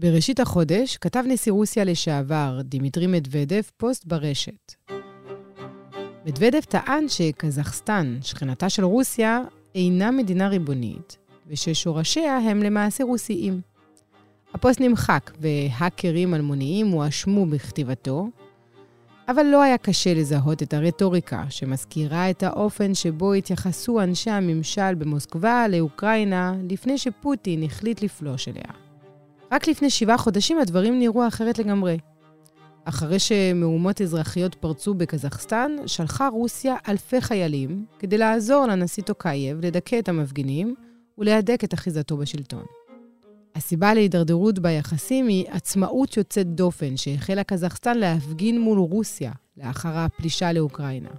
בראשית החודש כתב נשיא רוסיה לשעבר, דימיטרי מדוודף, פוסט ברשת. מדוודף טען שקזחסטן, שכנתה של רוסיה, אינה מדינה ריבונית, וששורשיה הם למעשה רוסיים. הפוסט נמחק, והאקרים אלמוניים הואשמו בכתיבתו, אבל לא היה קשה לזהות את הרטוריקה שמזכירה את האופן שבו התייחסו אנשי הממשל במוסקבה לאוקראינה לפני שפוטין החליט לפלוש אליה. רק לפני שבעה חודשים הדברים נראו אחרת לגמרי. אחרי שמהומות אזרחיות פרצו בקזחסטן, שלחה רוסיה אלפי חיילים כדי לעזור לנשיא טוקייב לדכא את המפגינים ולהדק את אחיזתו בשלטון. הסיבה להידרדרות ביחסים היא עצמאות יוצאת דופן שהחלה קזחסטן להפגין מול רוסיה לאחר הפלישה לאוקראינה.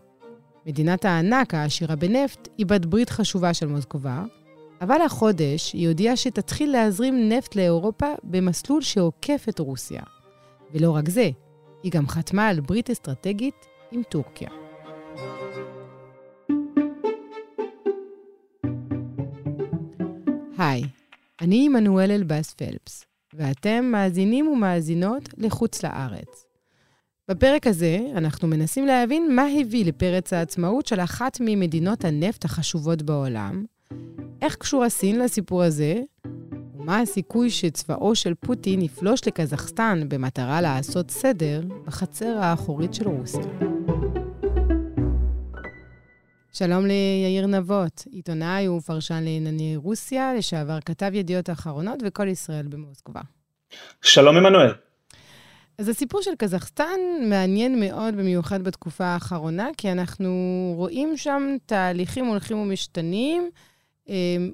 מדינת הענק העשירה בנפט היא בת ברית חשובה של מוסקבה, אבל החודש היא הודיעה שתתחיל להזרים נפט לאירופה במסלול שעוקף את רוסיה. ולא רק זה, היא גם חתמה על ברית אסטרטגית עם טורקיה. היי, אני עמנואל אלבאס פלפס, ואתם מאזינים ומאזינות לחוץ לארץ. בפרק הזה אנחנו מנסים להבין מה הביא לפרץ העצמאות של אחת ממדינות הנפט החשובות בעולם, איך קשורה סין לסיפור הזה, ומה הסיכוי שצבאו של פוטין יפלוש לקזחסטן במטרה לעשות סדר בחצר האחורית של רוסיה. שלום ליאיר נבות, עיתונאי ופרשן לענייני רוסיה, לשעבר כתב ידיעות אחרונות וכל ישראל במוסקבה. שלום עמנואל. אז הסיפור של קזחסטן מעניין מאוד, במיוחד בתקופה האחרונה, כי אנחנו רואים שם תהליכים הולכים ומשתנים. אמ,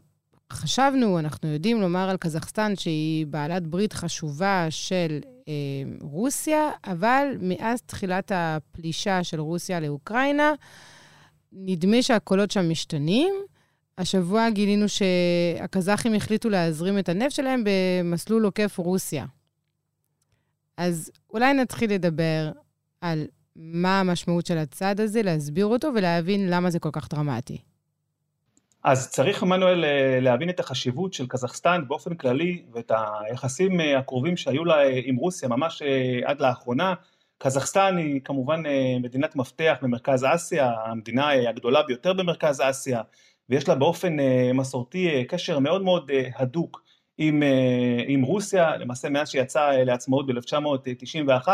חשבנו, אנחנו יודעים לומר על קזחסטן שהיא בעלת ברית חשובה של אמ, רוסיה, אבל מאז תחילת הפלישה של רוסיה לאוקראינה, נדמה שהקולות שם משתנים. השבוע גילינו שהקזחים החליטו להזרים את הנפט שלהם במסלול עוקף רוסיה. אז אולי נתחיל לדבר על מה המשמעות של הצעד הזה, להסביר אותו ולהבין למה זה כל כך דרמטי. אז צריך, עמנואל, להבין את החשיבות של קזחסטן באופן כללי ואת היחסים הקרובים שהיו לה עם רוסיה ממש עד לאחרונה. קזחסטן היא כמובן מדינת מפתח במרכז אסיה, המדינה הגדולה ביותר במרכז אסיה, ויש לה באופן מסורתי קשר מאוד מאוד הדוק עם, עם רוסיה, למעשה מאז שיצאה לעצמאות ב-1991,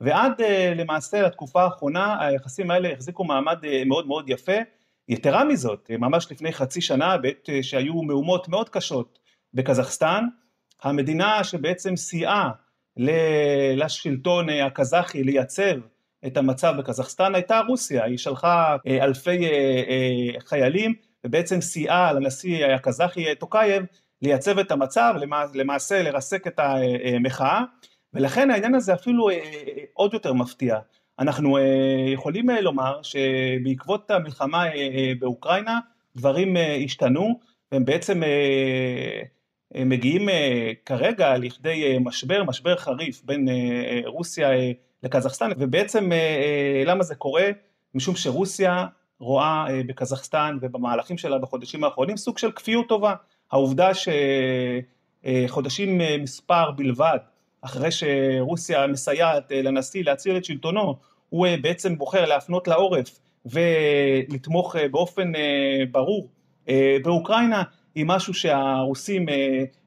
ועד למעשה לתקופה האחרונה היחסים האלה החזיקו מעמד מאוד מאוד יפה. יתרה מזאת, ממש לפני חצי שנה, בעת שהיו מהומות מאוד קשות בקזחסטן, המדינה שבעצם סייעה לשלטון הקזחי לייצב את המצב בקזחסטן הייתה רוסיה, היא שלחה אלפי חיילים ובעצם סייעה לנשיא הקזחי טוקייב לייצב את המצב, למעשה לרסק את המחאה ולכן העניין הזה אפילו עוד יותר מפתיע. אנחנו יכולים לומר שבעקבות המלחמה באוקראינה דברים השתנו והם בעצם מגיעים כרגע לכדי משבר, משבר חריף בין רוסיה לקזחסטן ובעצם למה זה קורה? משום שרוסיה רואה בקזחסטן ובמהלכים שלה בחודשים האחרונים סוג של כפיות טובה. העובדה שחודשים מספר בלבד אחרי שרוסיה מסייעת לנשיא להציל את שלטונו, הוא בעצם בוחר להפנות לעורף ולתמוך באופן ברור באוקראינה, היא משהו שהרוסים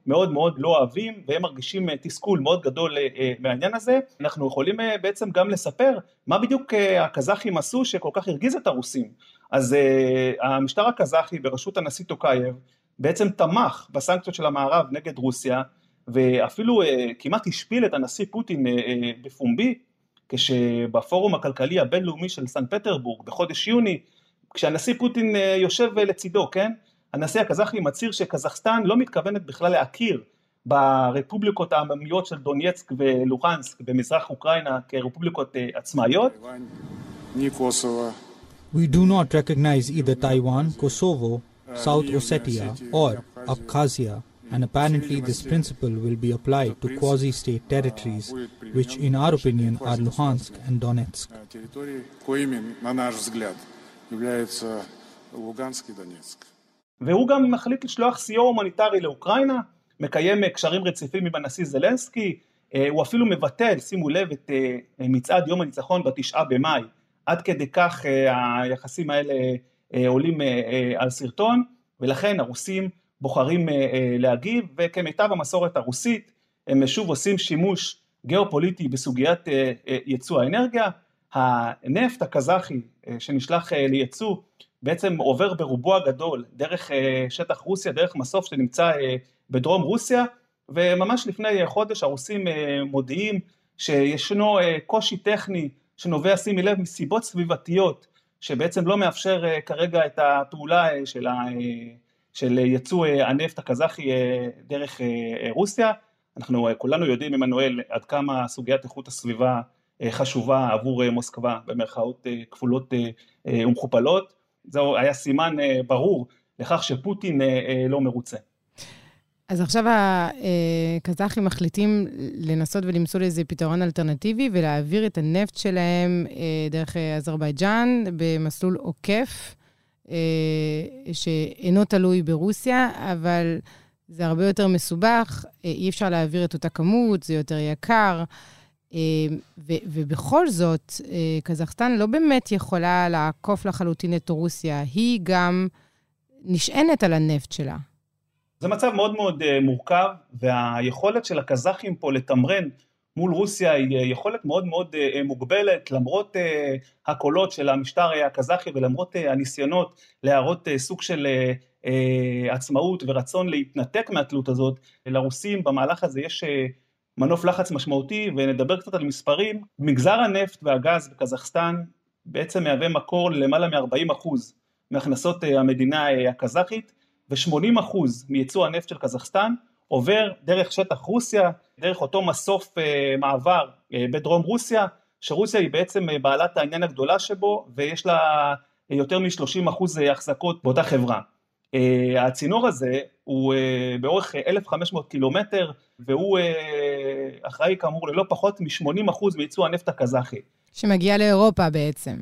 מאוד מאוד לא אוהבים והם מרגישים תסכול מאוד גדול מהעניין הזה. אנחנו יכולים בעצם גם לספר מה בדיוק הקזחים עשו שכל כך הרגיז את הרוסים. אז המשטר הקזחי בראשות הנשיא טוקייב בעצם תמך בסנקציות של המערב נגד רוסיה ואפילו כמעט השפיל את הנשיא פוטין בפומבי כשבפורום הכלכלי הבינלאומי של סן פטרבורג בחודש יוני כשהנשיא פוטין יושב לצידו כן? הנשיא הקזחי מצהיר שקזחסטן לא מתכוונת בכלל להכיר ברפובליקות העממיות של דונייצק ולוחנסק במזרח אוקראינה כרפובליקות עצמאיות. We do not recognize either Taiwan, Kosovo, South Ossetia or Abkhazia and apparently this principle will be applied to quasi-state territories which in our opinion are Luhansk and Donetsk. והוא גם מחליט לשלוח סיוע הומניטרי לאוקראינה, מקיים קשרים רציפים עם הנשיא זלנסקי, הוא אפילו מבטל, שימו לב, את מצעד יום הניצחון בתשעה במאי, עד כדי כך היחסים האלה עולים על סרטון, ולכן הרוסים בוחרים להגיב, וכמיטב המסורת הרוסית, הם שוב עושים שימוש גיאופוליטי בסוגיית ייצוא האנרגיה, הנפט הקזחי שנשלח לייצוא בעצם עובר ברובו הגדול דרך שטח רוסיה, דרך מסוף שנמצא בדרום רוסיה, וממש לפני חודש הרוסים מודיעים שישנו קושי טכני שנובע, שימי לב, מסיבות סביבתיות, שבעצם לא מאפשר כרגע את הפעולה של, ה... של ייצוא הנפט הקזחי דרך רוסיה. אנחנו כולנו יודעים, עמנואל, עד כמה סוגיית איכות הסביבה חשובה עבור מוסקבה במרכאות כפולות ומכופלות. זהו היה סימן ברור לכך שפוטין לא מרוצה. אז עכשיו הקזחים מחליטים לנסות ולמצוא לזה פתרון אלטרנטיבי ולהעביר את הנפט שלהם דרך אזרבייג'אן במסלול עוקף, שאינו תלוי ברוסיה, אבל זה הרבה יותר מסובך, אי אפשר להעביר את אותה כמות, זה יותר יקר. ו- ובכל זאת, קזחסטן לא באמת יכולה לעקוף לחלוטין את רוסיה, היא גם נשענת על הנפט שלה. זה מצב מאוד מאוד מורכב, והיכולת של הקזחים פה לתמרן מול רוסיה היא יכולת מאוד מאוד מוגבלת, למרות הקולות של המשטר הקזחי ולמרות הניסיונות להראות סוג של עצמאות ורצון להתנתק מהתלות הזאת, לרוסים במהלך הזה יש מנוף לחץ משמעותי ונדבר קצת על מספרים, מגזר הנפט והגז בקזחסטן בעצם מהווה מקור למעלה מ-40% מהכנסות המדינה הקזחית ו-80% מייצוא הנפט של קזחסטן עובר דרך שטח רוסיה, דרך אותו מסוף מעבר בדרום רוסיה, שרוסיה היא בעצם בעלת העניין הגדולה שבו ויש לה יותר מ-30% החזקות באותה חברה. הצינור הזה הוא באורך 1,500 קילומטר והוא אחראי כאמור ללא פחות מ-80% מייצוא הנפט הקזחי. שמגיע לאירופה בעצם.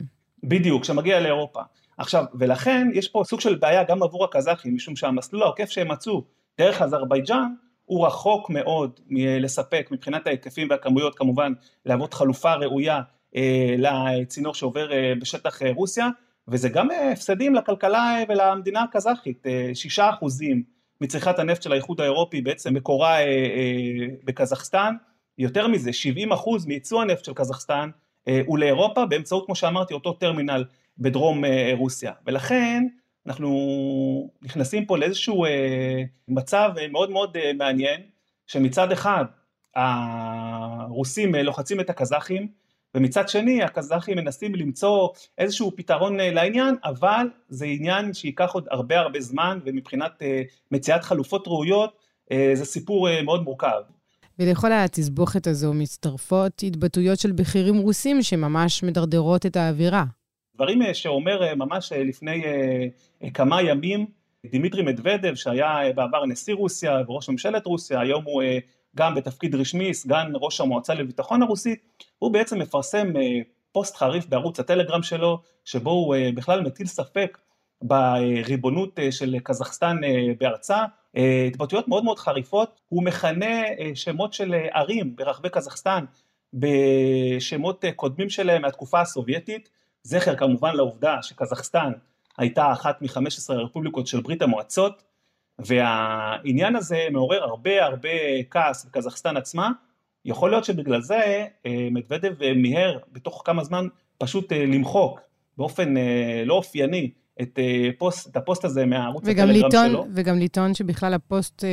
בדיוק, שמגיע לאירופה. עכשיו, ולכן יש פה סוג של בעיה גם עבור הקזחים, משום שהמסלול העוקף שהם מצאו דרך אזרבייג'אן הוא רחוק מאוד מלספק מבחינת ההיקפים והכמויות כמובן להוות חלופה ראויה אה, לצינור שעובר אה, בשטח אה, רוסיה וזה גם הפסדים לכלכלה ולמדינה הקזחית, שישה אחוזים מצריכת הנפט של האיחוד האירופי בעצם מקורה בקזחסטן, יותר מזה 70 אחוז מייצוא הנפט של קזחסטן הוא לאירופה באמצעות כמו שאמרתי אותו טרמינל בדרום רוסיה. ולכן אנחנו נכנסים פה לאיזשהו מצב מאוד מאוד מעניין שמצד אחד הרוסים לוחצים את הקזחים ומצד שני הקזחים מנסים למצוא איזשהו פתרון לעניין אבל זה עניין שייקח עוד הרבה הרבה זמן ומבחינת מציאת חלופות ראויות זה סיפור מאוד מורכב. ולכל התסבוכת הזו מצטרפות התבטאויות של בכירים רוסים שממש מדרדרות את האווירה. דברים שאומר ממש לפני כמה ימים דימיטרי מדוודב שהיה בעבר נשיא רוסיה וראש ממשלת רוסיה היום הוא גם בתפקיד רשמי, סגן ראש המועצה לביטחון הרוסית, הוא בעצם מפרסם פוסט חריף בערוץ הטלגרם שלו, שבו הוא בכלל מטיל ספק בריבונות של קזחסטן בארצה, התבטאויות מאוד מאוד חריפות, הוא מכנה שמות של ערים ברחבי קזחסטן בשמות קודמים שלהם מהתקופה הסובייטית, זכר כמובן לעובדה שקזחסטן הייתה אחת מ-15 הרפובליקות של ברית המועצות, והעניין הזה מעורר הרבה הרבה כעס בקזחסטן עצמה, יכול להיות שבגלל זה מדוודב מיהר בתוך כמה זמן פשוט למחוק באופן לא אופייני את, פוסט, את הפוסט הזה מהערוץ הטלגרם שלו. וגם לטעון שבכלל הפוסט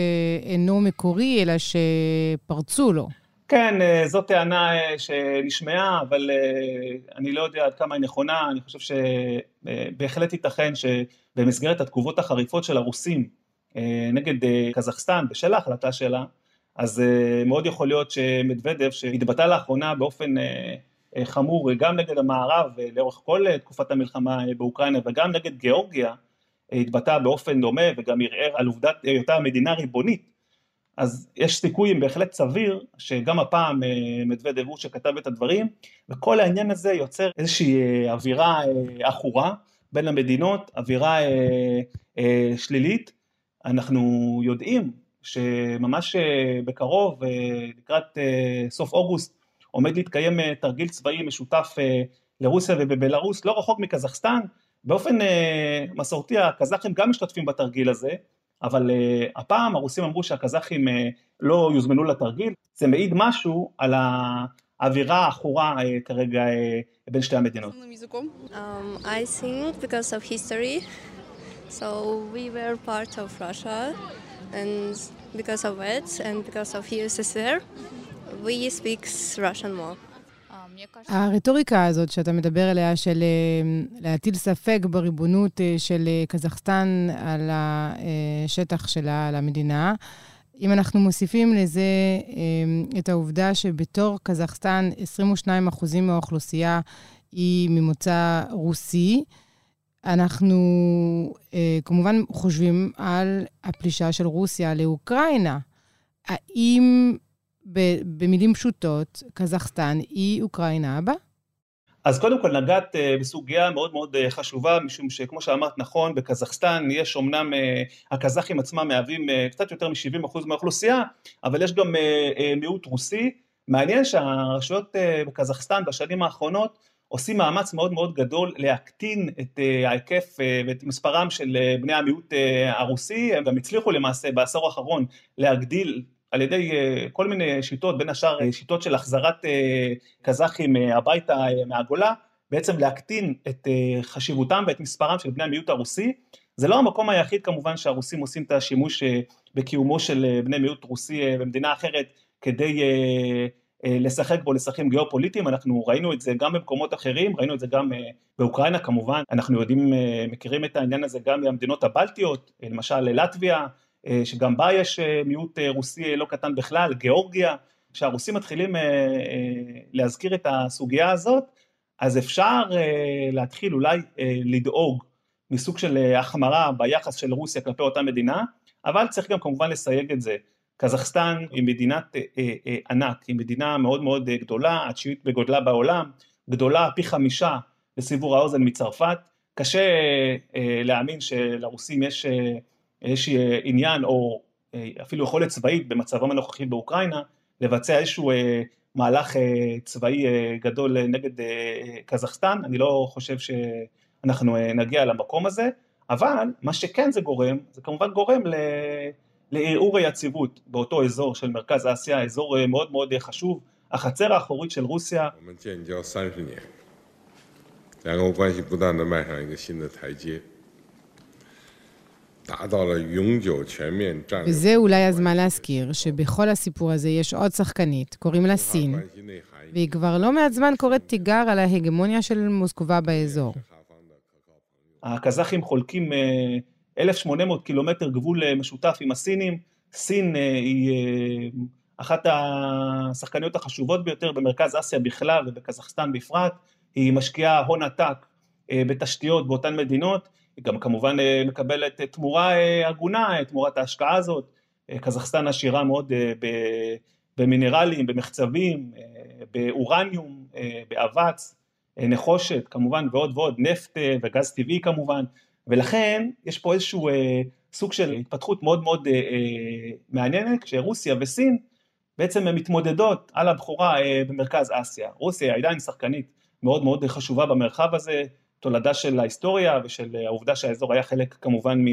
אינו מקורי, אלא שפרצו לו. כן, זו טענה שנשמעה, אבל אני לא יודע עד כמה היא נכונה, אני חושב שבהחלט ייתכן שבמסגרת התגובות החריפות של הרוסים נגד קזחסטן בשל ההחלטה שלה, אז מאוד יכול להיות שמדוודב שהתבטא לאחרונה באופן חמור גם נגד המערב לאורך כל תקופת המלחמה באוקראינה וגם נגד גיאורגיה, התבטא באופן דומה וגם ערער על עובדת היותה מדינה ריבונית, אז יש סיכוי בהחלט סביר שגם הפעם מדוודב הוא שכתב את הדברים וכל העניין הזה יוצר איזושהי אווירה עכורה בין המדינות, אווירה שלילית. אנחנו יודעים שממש בקרוב, לקראת סוף אוגוסט, עומד להתקיים תרגיל צבאי משותף לרוסיה ובבלארוס, לא רחוק מקזחסטן, באופן מסורתי הקזחים גם משתתפים בתרגיל הזה, אבל uh, הפעם הרוסים אמרו שהקזחים uh, לא יוזמנו לתרגיל, זה מעיד משהו על האווירה העכורה uh, כרגע uh, בין שתי המדינות. Um, more. הרטוריקה הזאת שאתה מדבר עליה, של אה, להטיל ספק בריבונות אה, של אה, קזחסטן על השטח שלה, על המדינה, אם אנחנו מוסיפים לזה את העובדה שבתור קזחסטן 22% מהאוכלוסייה היא ממוצא רוסי, אנחנו כמובן חושבים על הפלישה של רוסיה לאוקראינה. האם במילים פשוטות, קזחסטן היא אוקראינה הבאה? אז קודם כל נגעת אה, בסוגיה מאוד מאוד אה, חשובה, משום שכמו שאמרת נכון, בקזחסטן יש אמנם, אה, הקזחים עצמם מהווים קצת יותר מ-70% מהאוכלוסייה, אבל יש גם מיעוט רוסי. מעניין שהרשויות בקזחסטן בשנים האחרונות עושים מאמץ מאוד מאוד גדול להקטין את ההיקף ואת מספרם של בני המיעוט הרוסי, הם גם הצליחו למעשה בעשור האחרון להגדיל על ידי אה, כל מיני שיטות, בין השאר אה, שיטות של החזרת אה, קזחים הביתה מהגולה, בעצם להקטין את חשיבותם ואת מספרם של בני המיעוט הרוסי. זה לא המקום היחיד כמובן שהרוסים עושים את השימוש בקיומו של בני מיעוט רוסי במדינה אחרת כדי לשחק בו לשחקים גיאופוליטיים, אנחנו ראינו את זה גם במקומות אחרים, ראינו את זה גם באוקראינה כמובן, אנחנו יודעים, מכירים את העניין הזה גם מהמדינות הבלטיות, למשל לטביה, שגם בה יש אה, מיעוט אה, רוסי לא קטן בכלל, גיאורגיה, כשהרוסים מתחילים להזכיר את הסוגיה הזאת, אז אפשר להתחיל אולי לדאוג מסוג של החמרה ביחס של רוסיה כלפי אותה מדינה, אבל צריך גם כמובן לסייג את זה. קזחסטן היא מדינת ענק, היא מדינה מאוד מאוד גדולה, התשיעית בגודלה בעולם, גדולה פי חמישה לסיבור האוזן מצרפת, קשה להאמין שלרוסים יש איזשהו עניין או אה, אפילו יכולת צבאית במצבם הנוכחי באוקראינה לבצע איזשהו אה, מהלך אה, צבאי גדול נגד קזחסטן, אני לא חושב שאנחנו נגיע למקום הזה, אבל מה שכן זה גורם, זה כמובן גורם לערעור היציבות באותו אזור של מרכז אסיה, אזור מאוד מאוד חשוב, החצר האחורית של רוסיה. 两国关系不断的迈上一个新的台阶。וזה אולי הזמן להזכיר שבכל הסיפור הזה יש עוד שחקנית, קוראים לה סין, והיא כבר לא מעט זמן קוראת תיגר על ההגמוניה של מוסקובה באזור. הקזחים חולקים 1,800 אה, קילומטר גבול אה, משותף עם הסינים. סין אה, היא אחת השחקניות החשובות ביותר במרכז אסיה בכלל ובקזחסטן בפרט. היא משקיעה הון עתק בתשתיות באותן מדינות. היא גם כמובן אה, מקבלת אה, תמורה אה, הגונה, תמורת ההשקעה הזאת. קזחסטן עשירה מאוד במינרלים, במחצבים, באורניום, באבץ, נחושת כמובן ועוד ועוד, נפט וגז טבעי כמובן, ולכן יש פה איזשהו סוג של התפתחות מאוד מאוד מעניינת, כשרוסיה וסין בעצם הן מתמודדות על הבכורה במרכז אסיה. רוסיה היא עדיין שחקנית מאוד מאוד חשובה במרחב הזה, תולדה של ההיסטוריה ושל העובדה שהאזור היה חלק כמובן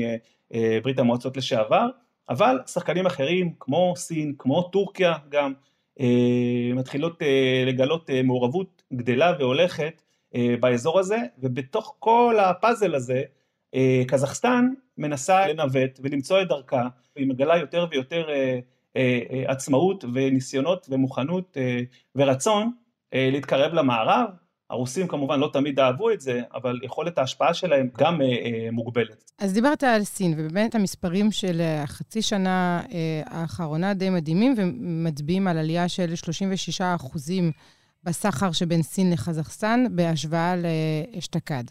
מברית המועצות לשעבר, אבל שחקנים אחרים כמו סין, כמו טורקיה גם, אה, מתחילות אה, לגלות אה, מעורבות גדלה והולכת באזור הזה, ובתוך כל הפאזל הזה, קזחסטן מנסה לנווט ולמצוא את דרכה, והיא מגלה יותר ויותר עצמאות וניסיונות ומוכנות ורצון להתקרב למערב, הרוסים כמובן לא תמיד אהבו את זה, אבל יכולת ההשפעה שלהם גם אה, אה, מוגבלת. אז דיברת על סין, ובאמת המספרים של החצי שנה אה, האחרונה די מדהימים, ומצביעים על עלייה של 36 אחוזים בסחר שבין סין לחזחסטן בהשוואה לאשתקד.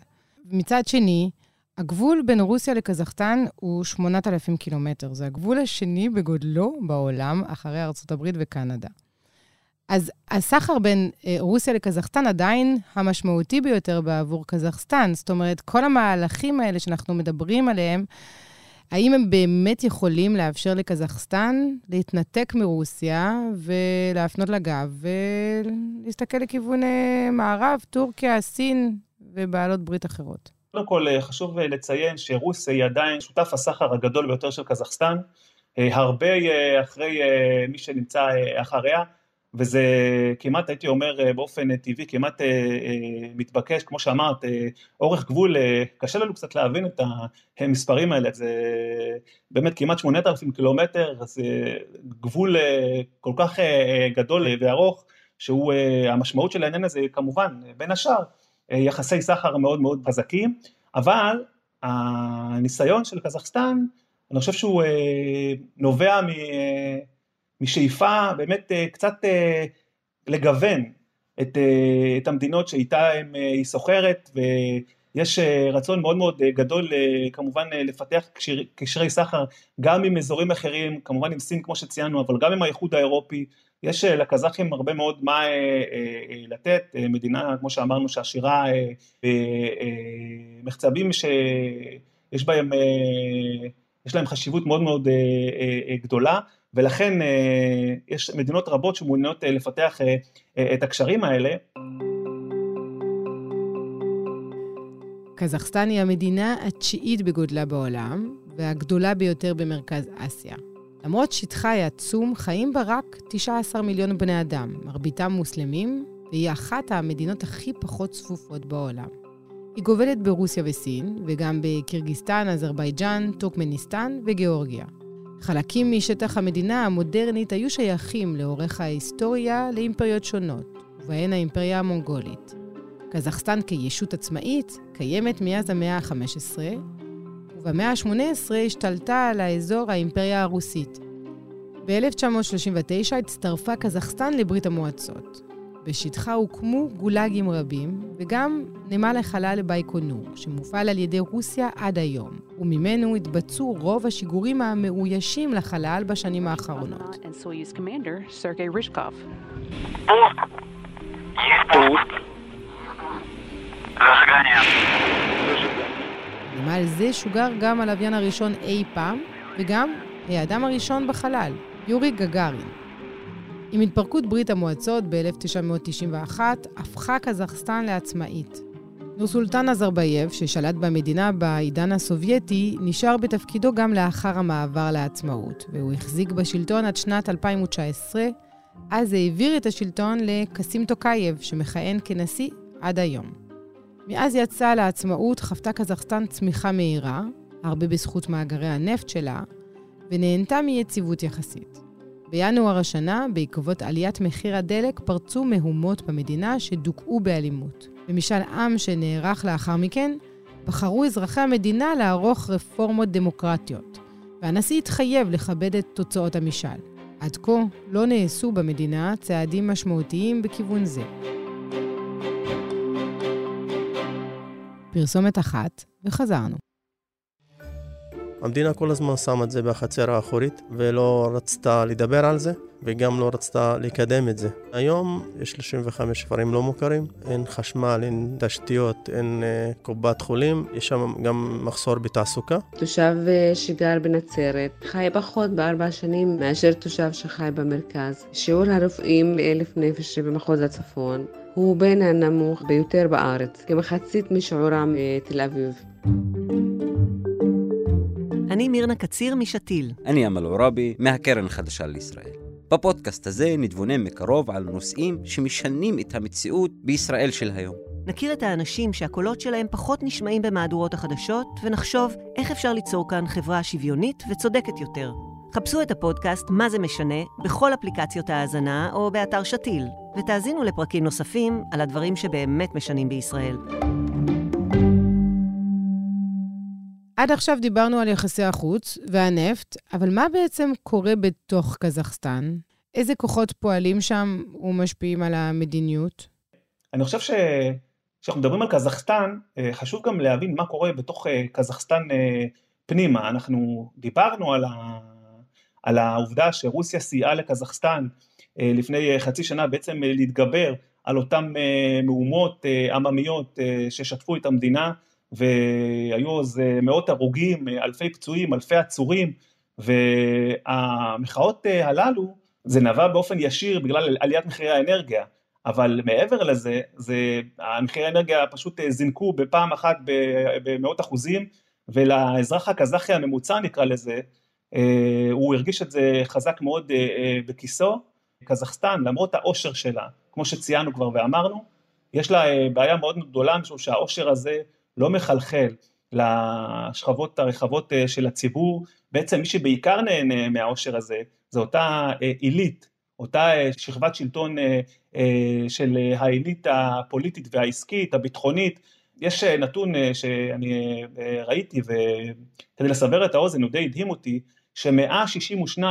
מצד שני, הגבול בין רוסיה לקזחסטן הוא 8,000 קילומטר. זה הגבול השני בגודלו בעולם, אחרי הברית וקנדה. אז הסחר בין אה, רוסיה לקזחסטן עדיין המשמעותי ביותר בעבור קזחסטן. זאת אומרת, כל המהלכים האלה שאנחנו מדברים עליהם, האם הם באמת יכולים לאפשר לקזחסטן להתנתק מרוסיה ולהפנות לגב ולהסתכל לכיוון אה, מערב, טורקיה, סין ובעלות ברית אחרות? קודם כל חשוב לציין שרוסיה היא עדיין שותף הסחר הגדול ביותר של קזחסטן, הרבה אחרי מי שנמצא אחריה. וזה כמעט הייתי אומר באופן טבעי כמעט מתבקש כמו שאמרת אורך גבול קשה לנו קצת להבין את המספרים האלה. זה באמת כמעט 8,000 קילומטר זה גבול כל כך גדול וארוך שהוא המשמעות של העניין הזה כמובן בין השאר יחסי סחר מאוד מאוד חזקים אבל הניסיון של קזחסטן אני חושב שהוא נובע מ... משאיפה באמת אה, קצת אה, לגוון את, אה, את המדינות שאיתה היא סוחרת ויש רצון מאוד מאוד גדול כמובן לפתח קשרי סחר גם עם אזורים אחרים, כמובן עם סין כמו שציינו, אבל גם עם האיחוד האירופי, יש לקזחים הרבה מאוד מה לתת, מדינה כמו שאמרנו שעשירה במחצבים שיש בהם, יש להם חשיבות מאוד מאוד גדולה ולכן אה, יש מדינות רבות שמעוניינות אה, לפתח אה, את הקשרים האלה. קזחסטן היא המדינה התשיעית בגודלה בעולם והגדולה ביותר במרכז אסיה. למרות שטחה העצום, חיים בה רק 19 מיליון בני אדם, מרביתם מוסלמים, והיא אחת המדינות הכי פחות צפופות בעולם. היא גובלת ברוסיה וסין, וגם בקירגיסטן, אזרבייג'אן, טורקמניסטן וגיאורגיה. חלקים משטח המדינה המודרנית היו שייכים לאורך ההיסטוריה לאימפריות שונות, ובהן האימפריה המונגולית. קזחסטן כישות עצמאית קיימת מאז המאה ה-15, ובמאה ה-18 השתלטה על האזור האימפריה הרוסית. ב-1939 הצטרפה קזחסטן לברית המועצות. בשטחה הוקמו גולאגים רבים, וגם נמל החלל בייקונור, שמופעל על ידי רוסיה עד היום, וממנו התבצעו רוב השיגורים המאוישים לחלל בשנים האחרונות. נמל זה שוגר גם הלוויין הראשון אי פעם, וגם האדם הראשון בחלל, יורי גגארין. עם התפרקות ברית המועצות ב-1991, הפכה קזחסטן לעצמאית. נורסולטן נזרבייב, ששלט במדינה בעידן הסובייטי, נשאר בתפקידו גם לאחר המעבר לעצמאות, והוא החזיק בשלטון עד שנת 2019, אז העביר את השלטון לקסים טוקייב, שמכהן כנשיא עד היום. מאז יצאה לעצמאות חוותה קזחסטן צמיחה מהירה, הרבה בזכות מאגרי הנפט שלה, ונהנתה מיציבות יחסית. בינואר השנה, בעקבות עליית מחיר הדלק, פרצו מהומות במדינה שדוכאו באלימות. במשאל עם שנערך לאחר מכן, בחרו אזרחי המדינה לערוך רפורמות דמוקרטיות, והנשיא התחייב לכבד את תוצאות המשאל. עד כה לא נעשו במדינה צעדים משמעותיים בכיוון זה. פרסומת אחת, וחזרנו. המדינה כל הזמן שמה את זה בחצר האחורית ולא רצתה לדבר על זה וגם לא רצתה לקדם את זה. היום יש 35 כפרים לא מוכרים, אין חשמל, אין תשתיות, אין uh, קופת חולים, יש שם גם מחסור בתעסוקה. תושב uh, שגר בנצרת חי פחות בארבע שנים מאשר תושב שחי במרכז. שיעור הרופאים לאלף נפש במחוז הצפון הוא בין הנמוך ביותר בארץ, כמחצית משיעורם בתל אה, אביב. אני מירנה קציר משתיל. אני אמל עוראבי, מהקרן החדשה לישראל. בפודקאסט הזה נתבונן מקרוב על נושאים שמשנים את המציאות בישראל של היום. נכיר את האנשים שהקולות שלהם פחות נשמעים במהדורות החדשות, ונחשוב איך אפשר ליצור כאן חברה שוויונית וצודקת יותר. חפשו את הפודקאסט "מה זה משנה" בכל אפליקציות ההאזנה או באתר שתיל, ותאזינו לפרקים נוספים על הדברים שבאמת משנים בישראל. עד עכשיו דיברנו על יחסי החוץ והנפט, אבל מה בעצם קורה בתוך קזחסטן? איזה כוחות פועלים שם ומשפיעים על המדיניות? אני חושב שכשאנחנו מדברים על קזחסטן, אה, חשוב גם להבין מה קורה בתוך אה, קזחסטן אה, פנימה. אנחנו דיברנו על, ה... על העובדה שרוסיה סייעה לקזחסטן לפני חצי שנה בעצם להתגבר על אותן מהומות עממיות ששטפו את המדינה. והיו אז מאות הרוגים, אלפי פצועים, אלפי עצורים, והמחאות הללו, זה נבע באופן ישיר בגלל עליית מחירי האנרגיה, אבל מעבר לזה, זה, המחירי האנרגיה פשוט זינקו בפעם אחת במאות אחוזים, ולאזרח הקזחי הממוצע נקרא לזה, אה, הוא הרגיש את זה חזק מאוד אה, אה, בכיסו. קזחסטן, למרות העושר שלה, כמו שציינו כבר ואמרנו, יש לה בעיה מאוד גדולה משום שהעושר הזה לא מחלחל לשכבות הרחבות של הציבור, בעצם מי שבעיקר נהנה מהעושר הזה זה אותה עילית, אותה שכבת שלטון של העילית הפוליטית והעסקית, הביטחונית, יש נתון שאני ראיתי וכדי לסבר את האוזן הוא די הדהים אותי, ש-162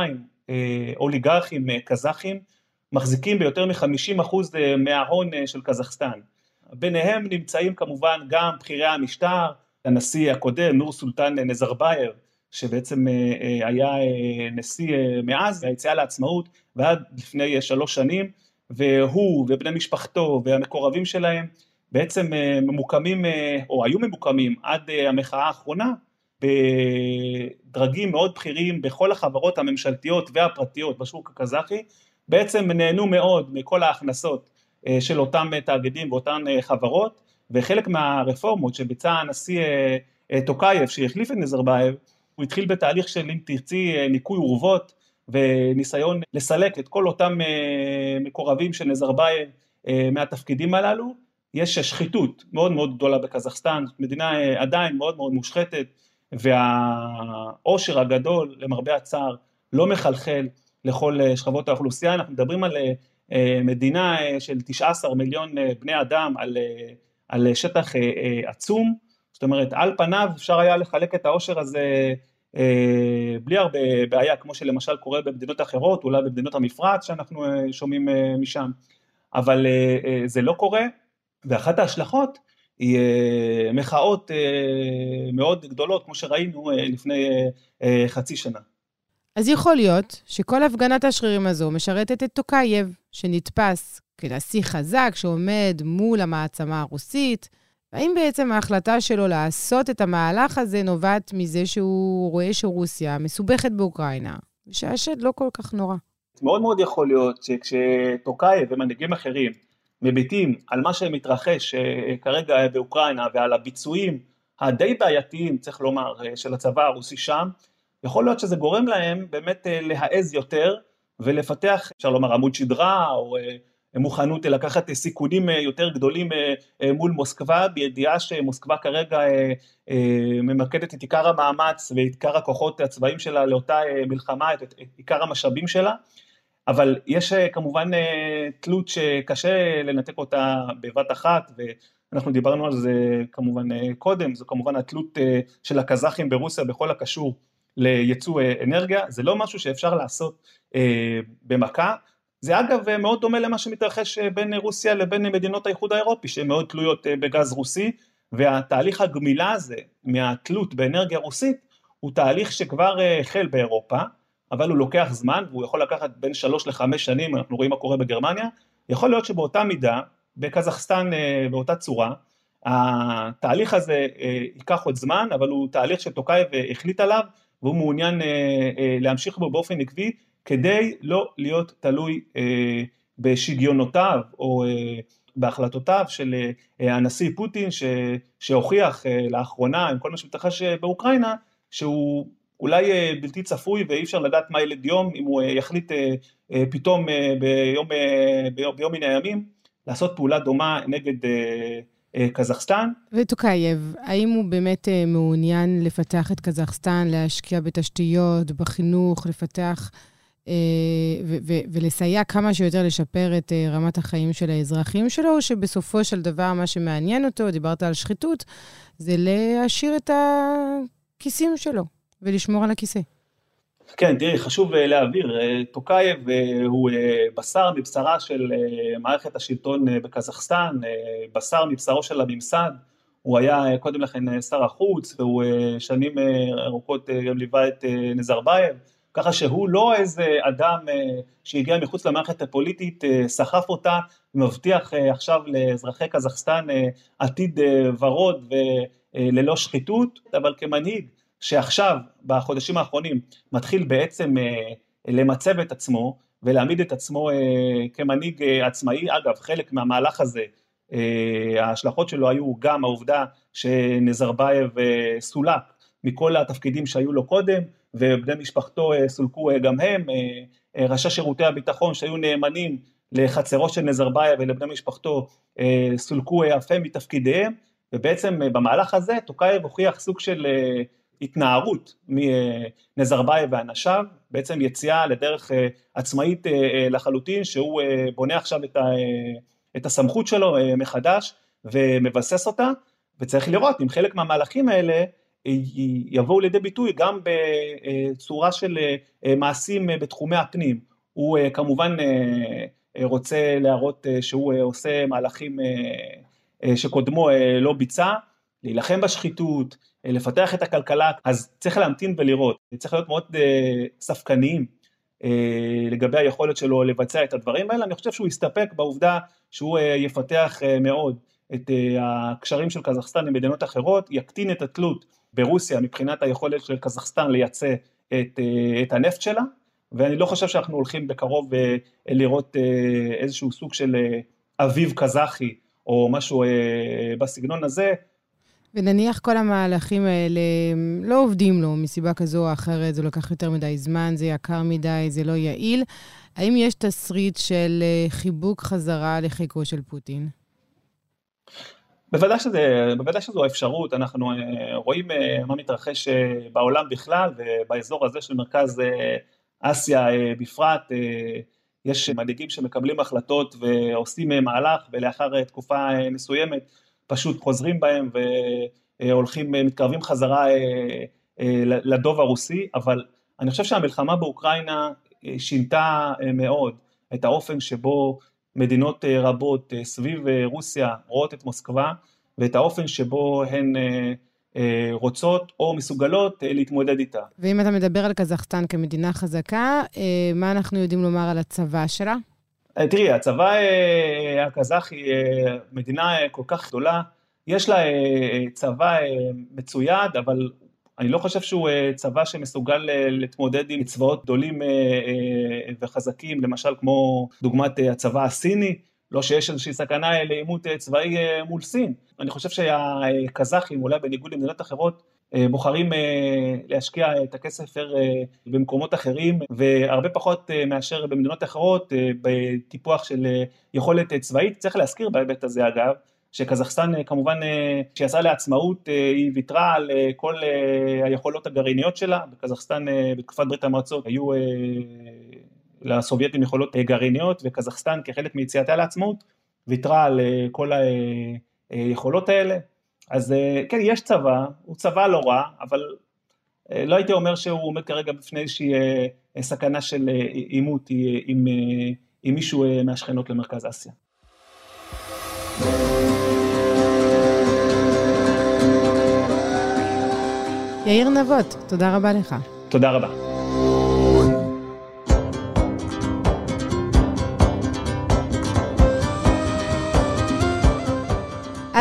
אה, אוליגרכים אה, קזחים מחזיקים ביותר מ-50% אה, מההון של קזחסטן. ביניהם נמצאים כמובן גם בכירי המשטר, הנשיא הקודם נור סולטן נזרבייב, שבעצם היה נשיא מאז היציאה לעצמאות ועד לפני שלוש שנים, והוא ובני משפחתו והמקורבים שלהם בעצם ממוקמים, או היו ממוקמים עד המחאה האחרונה בדרגים מאוד בכירים בכל החברות הממשלתיות והפרטיות בשוק הקזחי, בעצם נהנו מאוד מכל ההכנסות אה, של אותם תאגידים ואותן אה, חברות, וחלק מהרפורמות שביצע הנשיא אה, טוקייב שהחליף את נזרבייב, הוא התחיל בתהליך של אם תרצי ניקוי אורוות וניסיון לסלק את כל אותם מקורבים של נזרבייב מהתפקידים הללו. יש שחיתות מאוד מאוד גדולה בקזחסטן, מדינה עדיין מאוד מאוד מושחתת, והעושר הגדול למרבה הצער לא מחלחל לכל אה, שכבות האוכלוסייה, אנחנו מדברים על אה, מדינה אה, של 19 מיליון בני אדם על, על שטח עצום, זאת אומרת על פניו אפשר היה לחלק את העושר הזה בלי הרבה בעיה כמו שלמשל קורה במדינות אחרות, אולי במדינות המפרץ שאנחנו שומעים משם, אבל זה לא קורה ואחת ההשלכות היא אה, מחאות אה, מאוד גדולות, כמו שראינו אה, לפני חצי שנה. אז יכול להיות שכל הפגנת השרירים הזו משרתת את טוקייב, שנתפס כנשיא חזק שעומד מול המעצמה הרוסית. האם בעצם ההחלטה שלו לעשות את המהלך הזה נובעת מזה שהוא רואה שרוסיה מסובכת באוקראינה, ושהשד לא כל כך נורא? מאוד מאוד יכול להיות שכשטוקייב ומנהיגים אחרים מביטים על מה שמתרחש אה, כרגע באוקראינה ועל הביצועים הדי בעייתיים, צריך לומר, אה, של הצבא הרוסי שם, יכול להיות שזה גורם להם באמת אה, להעז יותר ולפתח, אפשר לומר, עמוד שדרה או מוכנות לקחת סיכונים יותר גדולים מול מוסקבה, בידיעה שמוסקבה כרגע ממקדת את עיקר המאמץ ואת עיקר הכוחות הצבאיים שלה לאותה מלחמה, את עיקר המשאבים שלה. אבל יש אה, כמובן אה, תלות שקשה לנתק אותה בבת אחת ואנחנו דיברנו על זה כמובן אה, קודם, זו כמובן התלות של הקזחים ברוסיה בכל הקשור לייצוא אנרגיה, זה לא משהו שאפשר לעשות במכה, זה אגב מאוד דומה למה שמתרחש בין רוסיה לבין מדינות האיחוד האירופי שהן מאוד תלויות בגז רוסי. והתהליך הגמילה הזה מהתלות באנרגיה רוסית הוא תהליך שכבר החל באירופה אבל הוא לוקח זמן והוא יכול לקחת בין שלוש לחמש שנים, אנחנו רואים מה קורה בגרמניה, יכול להיות שבאותה מידה, בקזחסטן אה, באותה צורה, התהליך הזה אה, ייקח עוד זמן, אבל הוא תהליך שטוקייב אה, החליט עליו והוא מעוניין להמשיך בו באופן עקבי כדי לא להיות תלוי בשגיונותיו או בהחלטותיו של הנשיא פוטין שהוכיח לאחרונה עם כל מה שמתרחש באוקראינה שהוא אולי אה, בלתי צפוי ואי אפשר לדעת מה ילד יום אם הוא אה, יחליט אה, פתאום ביום, ביום, ביום מן הימים לעשות פעולה דומה נגד קזחסטן. וטוקייב, האם הוא באמת מעוניין לפתח את קזחסטן, להשקיע בתשתיות, בחינוך, לפתח ו- ולסייע כמה שיותר לשפר את רמת החיים של האזרחים שלו, או שבסופו של דבר מה שמעניין אותו, דיברת על שחיתות, זה להעשיר את הכיסים שלו. ולשמור על הכיסא. כן, תראי, חשוב אה, להבהיר, אה, טוקייב אה, הוא בשר מבשרה של מערכת השלטון בקזחסטן, בשר מבשרו של הממסד, הוא היה קודם לכן שר החוץ, והוא שנים ארוכות גם ליווה את נזרבייב, ככה שהוא לא איזה אדם שהגיע מחוץ למערכת הפוליטית, סחף אותה, מבטיח עכשיו לאזרחי קזחסטן עתיד ורוד ללא שחיתות, אבל כמנהיג שעכשיו, בחודשים האחרונים, מתחיל בעצם למצב את עצמו ולהעמיד את עצמו כמנהיג עצמאי. אגב, חלק מהמהלך הזה, ההשלכות שלו היו גם העובדה שנזרבייב סולק מכל התפקידים שהיו לו קודם, ובני משפחתו סולקו גם הם, ראשי שירותי הביטחון שהיו נאמנים לחצרו של נזרבייב ולבני משפחתו סולקו אף הם מתפקידיהם, ובעצם במהלך הזה טוקייב הוכיח סוג של התנערות מנזרבייב ואנשיו, בעצם יציאה לדרך עצמאית לחלוטין, שהוא בונה עכשיו את הסמכות שלו מחדש ומבסס אותה, וצריך לראות אם חלק מהמהלכים האלה יבואו לידי ביטוי גם בצורה של מעשים בתחומי הפנים. הוא כמובן רוצה להראות שהוא עושה מהלכים שקודמו לא ביצע, להילחם בשחיתות, לפתח את הכלכלה, אז צריך להמתין ולראות, צריך להיות מאוד ספקניים לגבי היכולת שלו לבצע את הדברים האלה, אני חושב שהוא יסתפק בעובדה שהוא יפתח מאוד את הקשרים של קזחסטן עם מדינות אחרות, יקטין את התלות ברוסיה מבחינת היכולת של קזחסטן לייצא את, את הנפט שלה, ואני לא חושב שאנחנו הולכים בקרוב לראות איזשהו סוג של אביב קזחי או משהו בסגנון הזה. ונניח כל המהלכים האלה לא עובדים לו מסיבה כזו או אחרת, זה לוקח יותר מדי זמן, זה יקר מדי, זה לא יעיל. האם יש תסריט של חיבוק חזרה לחיקו של פוטין? בוודאי, שזה, בוודאי שזו האפשרות, אנחנו רואים מה מתרחש בעולם בכלל ובאזור הזה של מרכז אסיה בפרט, יש מנהיגים שמקבלים החלטות ועושים מהלך ולאחר תקופה מסוימת פשוט חוזרים בהם והולכים, מתקרבים חזרה לדוב הרוסי, אבל אני חושב שהמלחמה באוקראינה שינתה מאוד את האופן שבו מדינות רבות סביב רוסיה רואות את מוסקבה ואת האופן שבו הן רוצות או מסוגלות להתמודד איתה. ואם אתה מדבר על קזחסטן כמדינה חזקה, מה אנחנו יודעים לומר על הצבא שלה? תראי, הצבא הקזחי מדינה כל כך גדולה, יש לה צבא מצויד, אבל אני לא חושב שהוא צבא שמסוגל להתמודד עם צבאות גדולים וחזקים, למשל כמו דוגמת הצבא הסיני, לא שיש איזושהי סכנה לעימות צבאי מול סין. אני חושב שהקזחים, אולי בניגוד למדינות אחרות, בוחרים להשקיע את הכסף במקומות אחרים, והרבה פחות מאשר במדינות אחרות בטיפוח של יכולת צבאית. צריך להזכיר בהיבט הזה אגב, שקזחסטן כמובן כשיצאה לעצמאות היא ויתרה על כל היכולות הגרעיניות שלה, בקזחסטן בתקופת ברית המועצות היו לסובייטים יכולות גרעיניות וקזחסטן כחלק מיציאתה לעצמאות ויתרה על כל היכולות האלה, אז כן יש צבא, הוא צבא לא רע, אבל לא הייתי אומר שהוא עומד כרגע בפני איזושהי סכנה של עימות עם, עם מישהו מהשכנות למרכז אסיה. יאיר נבות, תודה רבה לך. תודה רבה.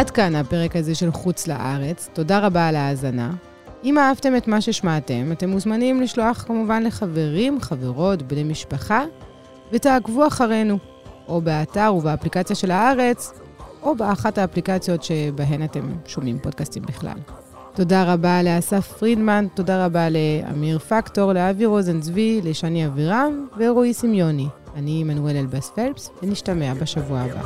עד כאן הפרק הזה של חוץ לארץ, תודה רבה על ההאזנה. אם אהבתם את מה ששמעתם, אתם מוזמנים לשלוח כמובן לחברים, חברות, בני משפחה, ותעקבו אחרינו, או באתר ובאפליקציה של הארץ, או באחת האפליקציות שבהן אתם שומעים פודקאסטים בכלל. תודה רבה לאסף פרידמן, תודה רבה לאמיר פקטור, לאבי רוזנצבי, לשני אבירם ורועי סמיוני. אני עמנואל אלבאס פלפס, ונשתמע בשבוע הבא.